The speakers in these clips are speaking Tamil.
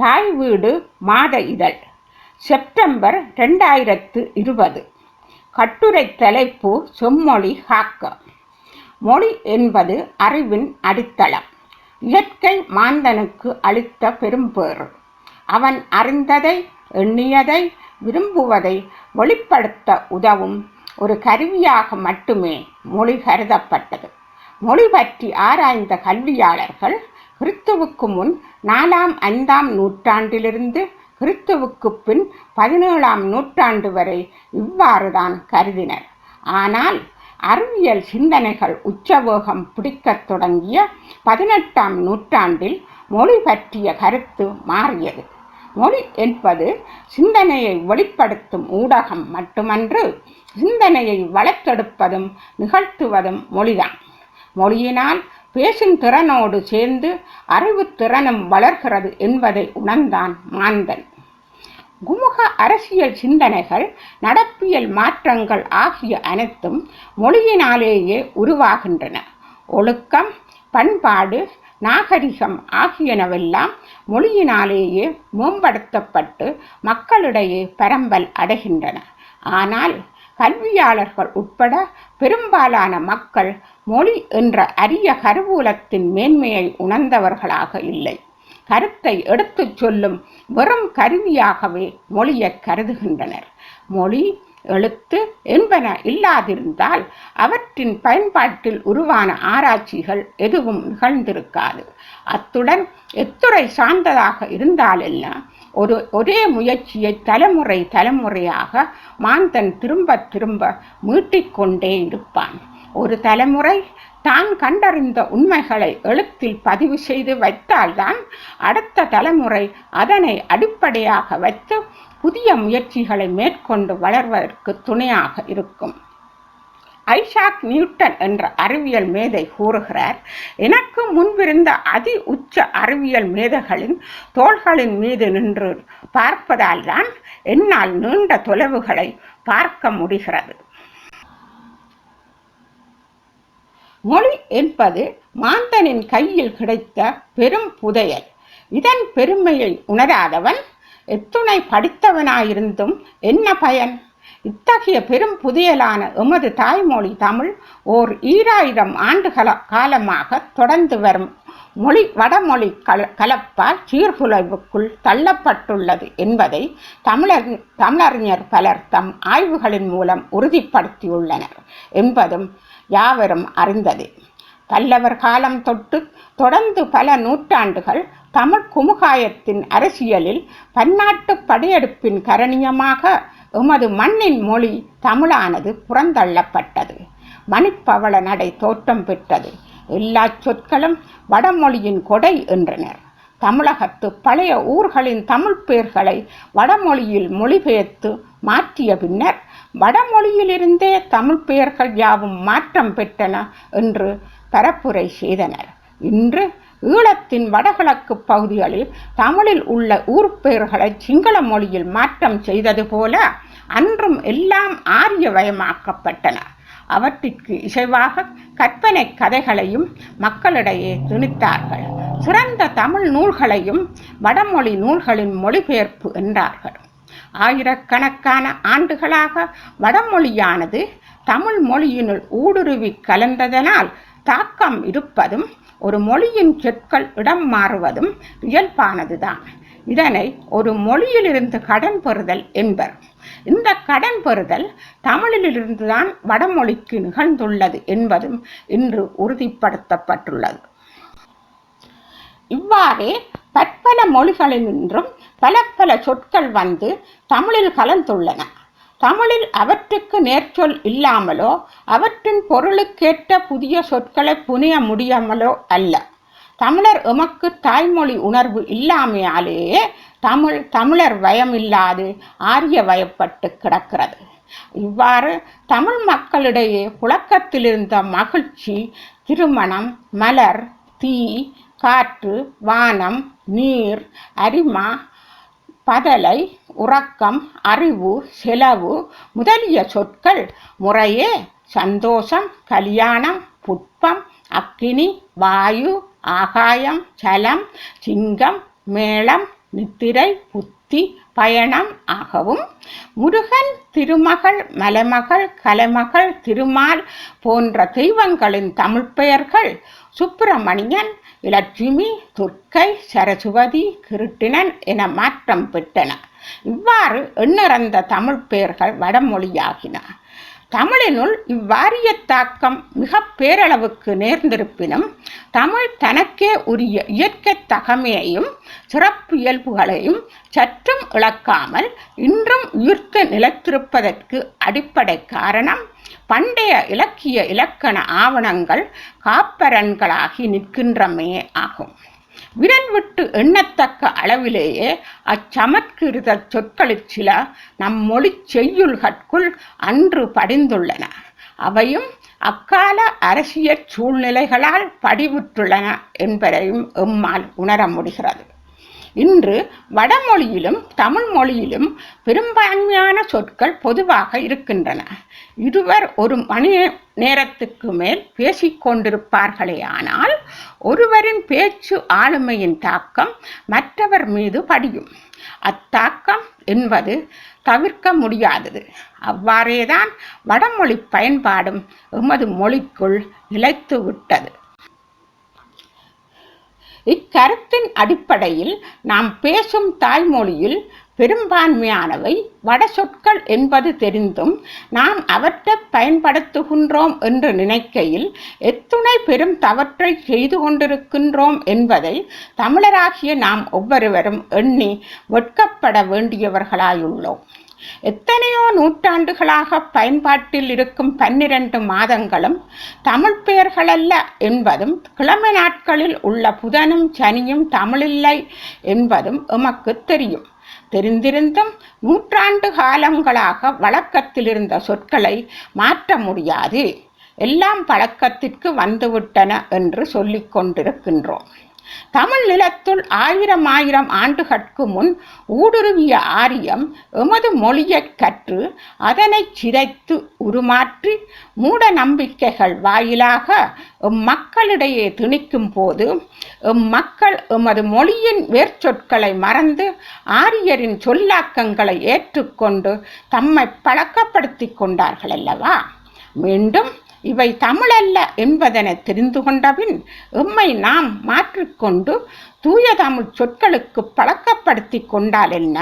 தாய் வீடு மாத இதழ். செப்டம்பர் ரெண்டாயிரத்து இருபது. கட்டுரை தலைப்பு செம்மொழி காக்க மொழி என்பது அறிவின் அடித்தளம். இயற்கை மாந்தனுக்கு அளித்த பெரும்பேறு. அவன் அறிந்ததை எண்ணியதை விரும்புவதை வெளிப்படுத்த உதவும் ஒரு கருவியாக மட்டுமே மொழி கருதப்பட்டது. மொழி பற்றி ஆராய்ந்த கல்வியாளர்கள் கிறித்துவுக்கு முன் நாலாம் ஐந்தாம் நூற்றாண்டிலிருந்து கிறித்துவுக்கு பின் பதினேழாம் நூற்றாண்டு வரை இவ்வாறுதான் கருதினர். ஆனால் அறிவியல் சிந்தனைகள் உச்சவேகம் பிடிக்கத் தொடங்கிய பதினெட்டாம் நூற்றாண்டில் மொழி பற்றிய கருத்து மாறியது. மொழி என்பது சிந்தனையை வெளிப்படுத்தும் ஊடகம் மட்டுமன்று சிந்தனையை வளர்த்தெடுப்பதும் நிகழ்த்துவதும் மொழிதான். மொழியினால் பேசும் திறனோடு சேர்ந்து அறிவுத்திறனும் வளர்கிறது என்பதை உணர்ந்தான் மாந்தன். குமுக அரசியல் சிந்தனைகள் நடப்பியல் மாற்றங்கள் ஆகிய அனைத்தும் மொழியினாலேயே உருவாகின்றன. ஒழுக்கம் பண்பாடு நாகரிகம் ஆகியனவெல்லாம் மொழியினாலேயே மேம்படுத்தப்பட்டு மக்களிடையே பரம்பல் அடைகின்றன. ஆனால் கல்வியாளர்கள் உட்பட பெரும்பாலான மக்கள் மொழி என்ற அரிய கருவூலத்தின் மேன்மையை உணர்ந்தவர்களாக இல்லை. கருத்தை எடுத்துச் சொல்லும் வெறும் கருவியாகவே மொழியை கருதுகின்றனர். மொழி எழுத்து என்பன இல்லாதிருந்தால் அவற்றின் பயன்பாட்டில் உருவான ஆராய்ச்சிகள் எதுவும் நிகழ்ந்திருக்காது. அத்துடன் எத்துறை சார்ந்ததாக இருந்தாலெல்லாம் ஒரு ஒரே முயற்சியை தலைமுறை தலைமுறையாக மாந்தன் திரும்ப திரும்ப மீட்டிக்கொண்டே இருப்பான். ஒரு தலைமுறை தான் கண்டறிந்த உண்மைகளை எழுத்தில் பதிவு செய்து வைத்தால்தான் அடுத்த தலைமுறை அதனை அடிப்படையாக வைத்து புதிய முயற்சிகளை மேற்கொண்டு வளர்வதற்கு துணையாக இருக்கும். ஐஷாக் நியூட்டன் என்ற அறிவியல் மேதை கூறுகிறார் எனக்கு முன்பிருந்த அதி உச்ச அறிவியல் மேதைகளின் தோள்களின் மீது நின்று பார்ப்பதால் தான் என்னால் நீண்ட தொலைவுகளை பார்க்க முடிகிறது. மொழி என்பது மாந்தனின் கையில் கிடைத்த பெரும் புதையல். இதன் பெருமையை உணராதவன் எத்துணை படித்தவனாயிருந்தும் என்ன பயன்? இத்தகைய பெரும் புதியலான எமது தாய்மொழி தமிழ் ஓர் ஈராயிரம் ஆண்டுகள காலமாக தொடர்ந்து வரும். மொழி வடமொழி கல கலப்பால் சீர்குலைவுக்குள் தள்ளப்பட்டுள்ளது என்பதை தமிழர் தமிழறிஞர் பலர் தம் ஆய்வுகளின் மூலம் உறுதிப்படுத்தியுள்ளனர் என்பதும் யாவரும் அறிந்ததே. பல்லவர் காலம் தொட்டு தொடர்ந்து பல நூற்றாண்டுகள் தமிழ் குமுகாயத்தின் அரசியலில் பன்னாட்டு படையெடுப்பின் கரணியமாக எமது மண்ணின் மொழி தமிழானது புறந்தள்ளப்பட்டது. மணிப்பவள நடை தோற்றம் பெற்றது. எல்லா சொற்களும் வடமொழியின் கொடை என்றனர். தமிழகத்து பழைய ஊர்களின் தமிழ் பெயர்களை வடமொழியில் மொழிபெயர்த்து மாற்றிய பின்னர் வடமொழியிலிருந்தே தமிழ் பெயர்கள் யாவும் மாற்றம் பெற்றன என்று பரப்புரை செய்தனர். இன்று ஈழத்தின் வடகிழக்கு பகுதிகளில் தமிழில் உள்ள ஊர்பெயர்களை சிங்கள மொழியில் மாற்றம் செய்தது போல அன்றும் எல்லாம் ஆரியவயமாக்கப்பட்டன. அவற்றிற்கு இசைவாக கற்பனை கதைகளையும் மக்களிடையே திணித்தார்கள். சிறந்த தமிழ் நூல்களையும் வடமொழி நூல்களின் மொழிபெயர்ப்பு என்றார்கள். ஆயிரக்கணக்கான ஆண்டுகளாக வடமொழியானது தமிழ் மொழியினுள் ஊடுருவி கலந்ததனால் தாக்கம் இருப்பதும் ஒரு மொழியின் சொற்கள் இடம் மாறுவதும் இயல்பானதுதான். இதனை ஒரு மொழியிலிருந்து கடன் பெறுதல் என்பர். இந்த கடன் பெறுதல் தமிழிலிருந்துதான் வடமொழிக்கு நிகழ்ந்துள்ளது என்பதும் இன்று உறுதிப்படுத்தப்பட்டுள்ளது. இவ்வாறே பற்பல மொழிகளினின்றும் பல பல சொற்கள் வந்து தமிழில் கலந்துள்ளன. தமிழில் அவற்றுக்கு நேர்ச்சொல் இல்லாமலோ அவற்றின் பொருளுக்கேற்ற புதிய சொற்களை புனைய முடியாமலோ அல்ல. தமிழர் எமக்கு தாய்மொழி உணர்வு இல்லாமையாலேயே தமிழ் தமிழர் வயமில்லாது ஆரிய வயப்பட்டு கிடக்கிறது. இவ்வாறு தமிழ் மக்களிடையே புழக்கத்திலிருந்த மகிழ்ச்சி திருமணம் மலர் தீ காற்று வானம் நீர் அரிமா பதலை உறக்கம் அறிவு செலவு முதலிய சொற்கள் முறையே சந்தோஷம் கல்யாணம் புட்பம் அக்கினி வாயு ஆகாயம் சலம் சிங்கம் மேளம் நித்திரை புத்தி பயணம் ஆகவும் முருகன் திருமகள் மலைமகள் கலைமகள் திருமால் போன்ற தெய்வங்களின் தமிழ் பெயர்கள் சுப்பிரமணியன் இலட்சுமி துர்க்கை சரஸ்வதி கிருட்டிணன் என மாற்றம் பெற்றன. இவ்வாறு எண்ணிறந்த தமிழ் பெயர்கள் வடமொழியாகின. தமிழினுள் இவ்வாரிய தாக்கம் மிக பேரளவுக்கு நேர்ந்திருப்பினும் தமிழ் தனக்கே உரிய இயற்கை தகமையையும் சிறப்பு இயல்புகளையும் சற்றும் இழக்காமல் இன்றும் உயிர்த்து நிலைத்திருப்பதற்கு அடிப்படை காரணம் பண்டைய இலக்கிய இலக்கண ஆவணங்கள் காப்பரன்களாகி நிற்கின்றமே ஆகும். விரல் விட்டு எண்ணத்தக்க அளவிலேயே அச்சமற்கிருத சொற்களில் சில நம் மொழி செய்யுள்கட்குள் அன்று படிந்துள்ளன. அவையும் அக்கால அரசியல் சூழ்நிலைகளால் படிவுற்றுள்ளன என்பதையும் எம்மால் உணர முடிகிறது. இன்று வடமொழியிலும் தமிழ் மொழியிலும் பெரும்பான்மையான சொற்கள் பொதுவாக இருக்கின்றன. இருவர் ஒரு மணி நேரத்துக்கு மேல் பேசிக்கொண்டிருப்பார்களே ஆனால் ஒருவரின் பேச்சு ஆளுமையின் தாக்கம் மற்றவர் மீது படியும். அத்தாக்கம் என்பது தவிர்க்க முடியாதது. அவ்வாறேதான் வடமொழி பயன்பாடும் எமது மொழிக்குள் நிலைத்து விட்டது. இக்கருத்தின் அடிப்படையில் நாம் பேசும் தாய்மொழியில் பெரும்பான்மையானவை வட சொற்கள் என்பது தெரிந்தும் நாம் அவற்றை பயன்படுத்துகின்றோம் என்று நினைக்கையில் எத்துணை பெரும் தவற்றை செய்து கொண்டிருக்கின்றோம் என்பதை தமிழராகிய நாம் ஒவ்வொருவரும் எண்ணி வெட்கப்பட வேண்டியவர்களாயுள்ளோம். எத்தனையோ நூற்றாண்டுகளாக பயன்பாட்டில் இருக்கும் பன்னிரண்டு மாதங்களும் தமிழ் பெயர்களல்ல என்பதும் கிழமை நாட்களில் உள்ள புதனும் சனியும் தமிழில்லை என்பதும் எமக்கு தெரியும். தெரிந்திருந்தும் நூற்றாண்டு காலங்களாக வழக்கத்தில் இருந்த சொற்களை மாற்ற முடியாது. எல்லாம் பழக்கத்திற்கு வந்துவிட்டன என்று சொல்லிக் கொண்டிருக்கின்றோம். தமிழ் நிலத்துள் ஆயிரம் ஆயிரம் ஆண்டுகட்கு முன் ஊடுருவிய ஆரியம் எமது மொழியைக் கற்று அதனை சிதைத்து உருமாற்றி மூட நம்பிக்கைகள் வாயிலாக எம்மக்களிடையே திணிக்கும் போது எம்மக்கள் எமது மொழியின் வேர்ச்சொற்களை மறந்து ஆரியரின் சொல்லாக்கங்களை ஏற்றுக்கொண்டு தம்மை பழக்கப்படுத்திக் கொண்டார்கள் அல்லவா மீண்டும் இவை தமிழல்ல என்பதனை தெரிந்து கொண்டபின் எம்மை நாம் மாற்றிக்கொண்டு தூய தமிழ் சொற்களுக்கு பழக்கப்படுத்தி கொண்டால் என்ன?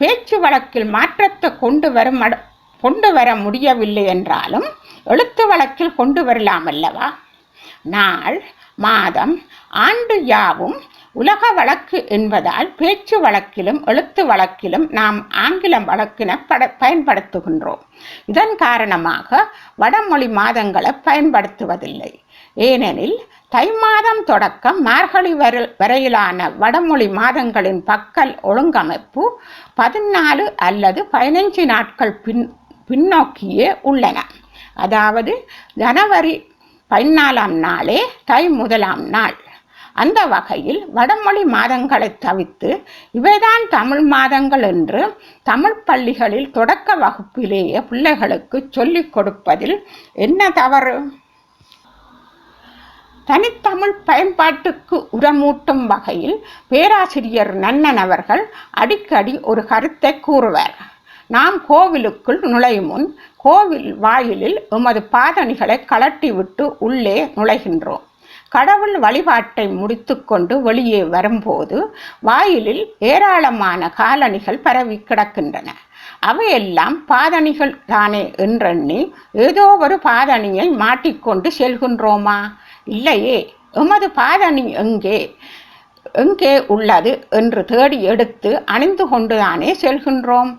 பேச்சு வழக்கில் மாற்றத்தை கொண்டு வரும் மட கொண்டு வர முடியவில்லை என்றாலும் எழுத்து வழக்கில் கொண்டு வரலாம் அல்லவா? நாள் மாதம் ஆண்டு யாவும் உலக வழக்கு என்பதால் பேச்சு வழக்கிலும் எழுத்து வழக்கிலும் நாம் ஆங்கிலம் வழக்கின பட பயன்படுத்துகின்றோம். இதன் காரணமாக வடமொழி மாதங்களை பயன்படுத்துவதில்லை. ஏனெனில் தை மாதம் தொடக்கம் மார்கழி வரை வரையிலான வடமொழி மாதங்களின் பக்கல் ஒழுங்கமைப்பு பதினாலு அல்லது பதினைஞ்சு நாட்கள் பின் பின்னோக்கியே உள்ளன. அதாவது ஜனவரி பதினாலாம் நாளே தை முதலாம் நாள். அந்த வகையில் வடமொழி மாதங்களை தவிர்த்து இவைதான் தமிழ் மாதங்கள் என்று தமிழ் பள்ளிகளில் தொடக்க வகுப்பிலேயே பிள்ளைகளுக்கு சொல்லிக் கொடுப்பதில் என்ன தவறு? தனித்தமிழ் பயன்பாட்டுக்கு உரமூட்டும் வகையில் பேராசிரியர் நன்னன் அவர்கள் அடிக்கடி ஒரு கருத்தை கூறுவார். நாம் கோவிலுக்குள் நுழையும் முன் கோவில் வாயிலில் எமது பாதணிகளை கலட்டிவிட்டு உள்ளே நுழைகின்றோம். கடவுள் வழிபாட்டை முடித்துக்கொண்டு வெளியே வரும்போது வாயிலில் ஏராளமான காலணிகள் பரவி கிடக்கின்றன. அவையெல்லாம் பாதணிகள் தானே என்றெண்ணி ஏதோ ஒரு பாதணியை மாட்டிக்கொண்டு செல்கின்றோமா? இல்லையே எமது பாதணி எங்கே? எங்கே உள்ளது என்று தேடி எடுத்து அணிந்து கொண்டுதானே செல்கின்றோம்.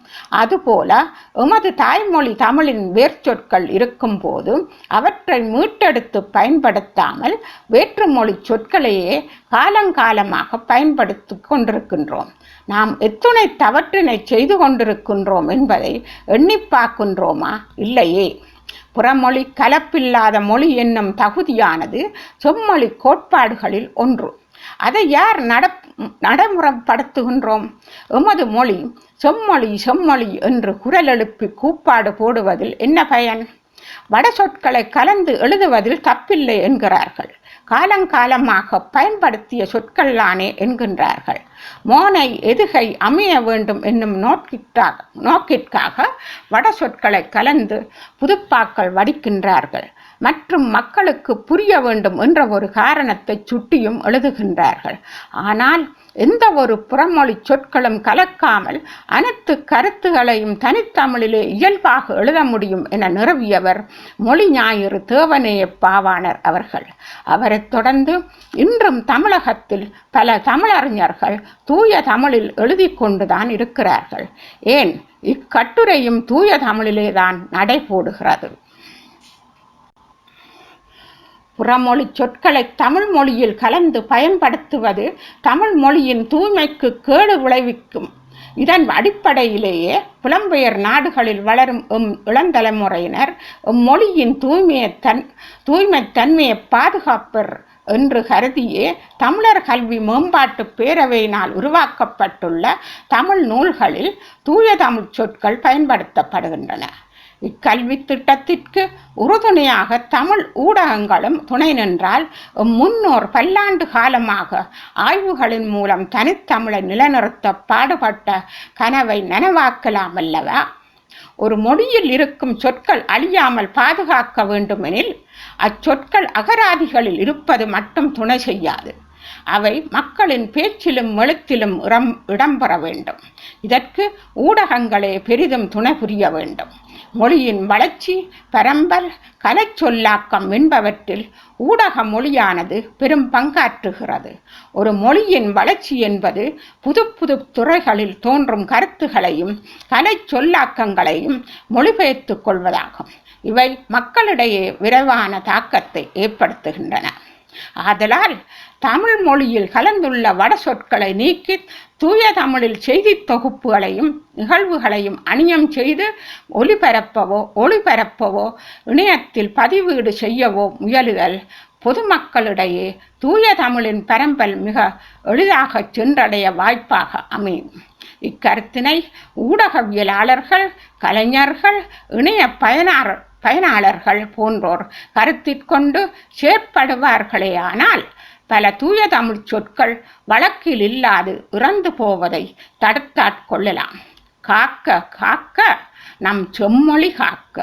அதுபோல எமது தாய்மொழி தமிழின் வேர்ச்சொற்கள் இருக்கும்போது அவற்றை மீட்டெடுத்து பயன்படுத்தாமல் வேற்றுமொழி சொற்களையே காலங்காலமாக பயன்படுத்தி கொண்டிருக்கின்றோம். நாம் எத்துணை தவற்றினை செய்து கொண்டிருக்கின்றோம் என்பதை எண்ணி பார்க்கின்றோமா? இல்லையே. புறமொழி கலப்பில்லாத மொழி என்னும் தகுதியானது செம்மொழி கோட்பாடுகளில் ஒன்று. அதை யார் நட நடைமுறைப்படுத்துகின்றோம்? எமது மொழி செம்மொழி செம்மொழி என்று குரல் எழுப்பி கூப்பாடு போடுவதில் என்ன பயன்? வட சொற்களை கலந்து எழுதுவதில் தப்பில்லை என்கிறார்கள். காலங்காலமாக பயன்படுத்திய சொற்கள்லானே என்கின்றார்கள். மோனை எதுகை அமைய வேண்டும் என்னும் நோக்கிற்காக நோக்கிற்காக வட சொற்களை கலந்து புதுப்பாக்கள் வடிக்கின்றார்கள். மற்றும் மக்களுக்கு புரிய வேண்டும் என்ற ஒரு காரணத்தை சுட்டியும் எழுதுகின்றார்கள். ஆனால் எந்த ஒரு புறமொழி சொற்களும் கலக்காமல் அனைத்து கருத்துகளையும் தனித்தமிழிலே இயல்பாக எழுத முடியும் என நிறுவியவர் மொழி ஞாயிறு தேவனேய பாவாணர் அவர்கள். அவரைத் தொடர்ந்து இன்றும் தமிழகத்தில் பல தமிழறிஞர்கள் தூய தமிழில் எழுதி கொண்டுதான் இருக்கிறார்கள். ஏன்? இக்கட்டுரையும் தூய தமிழிலே தான் நடைபோடுகிறது. புறமொழி சொற்களை தமிழ் மொழியில் கலந்து பயன்படுத்துவது தமிழ் மொழியின் தூய்மைக்கு கேடு விளைவிக்கும். இதன் அடிப்படையிலேயே புலம்பெயர் நாடுகளில் வளரும் எம் இளந்தலைமுறையினர் மொழியின் தூய்மையை தன் தூய்மை தன்மையை பாதுகாப்பர் என்று கருதியே தமிழர் கல்வி மேம்பாட்டு பேரவையினால் உருவாக்கப்பட்டுள்ள தமிழ் நூல்களில் தூய தமிழ் சொற்கள் பயன்படுத்தப்படுகின்றன. இக்கல்வி திட்டத்திற்கு உறுதுணையாக தமிழ் ஊடகங்களும் துணை நின்றால் முன்னோர் பல்லாண்டு காலமாக ஆய்வுகளின் மூலம் தனித்தமிழை நிலைநிறுத்த பாடுபட்ட கனவை நனவாக்கலாம் அல்லவா ஒரு மொழியில் இருக்கும் சொற்கள் அழியாமல் பாதுகாக்க வேண்டுமெனில் அச்சொற்கள் அகராதிகளில் இருப்பது மட்டும் துணை செய்யாது. அவை மக்களின் பேச்சிலும் எழுத்திலும் இடம் இடம்பெற வேண்டும். இதற்கு ஊடகங்களே பெரிதும் துணை புரிய வேண்டும். மொழியின் வளர்ச்சி பரம்பர் கலைச்சொல்லாக்கம் என்பவற்றில் ஊடக மொழியானது பெரும் பங்காற்றுகிறது. ஒரு மொழியின் வளர்ச்சி என்பது புது புது துறைகளில் தோன்றும் கருத்துகளையும் கலை சொல்லாக்கங்களையும் மொழிபெயர்த்துக் கொள்வதாகும். இவை மக்களிடையே விரைவான தாக்கத்தை ஏற்படுத்துகின்றன. ஆதலால் தமிழ் மொழியில் கலந்துள்ள வட சொற்களை நீக்கி தூய தமிழில் செய்தி தொகுப்புகளையும் நிகழ்வுகளையும் அணியம் செய்து ஒலிபரப்பவோ ஒளிபரப்பவோ இணையத்தில் பதிவீடு செய்யவோ முயலுதல் பொதுமக்களிடையே தூய தமிழின் பரம்பல் மிக எளிதாக சென்றடைய வாய்ப்பாக அமையும். இக்கருத்தினை ஊடகவியலாளர்கள் கலைஞர்கள் இணைய பயனார் பயனாளர்கள் போன்றோர் கருத்திற்கொண்டு செயற்படுவார்களேயானால் பல தூய தமிழ் சொற்கள் வழக்கில் இல்லாது இறந்து போவதை தடுத்தாட்கொள்ளலாம் காக்க காக்க நம் செம்மொழி காக்க.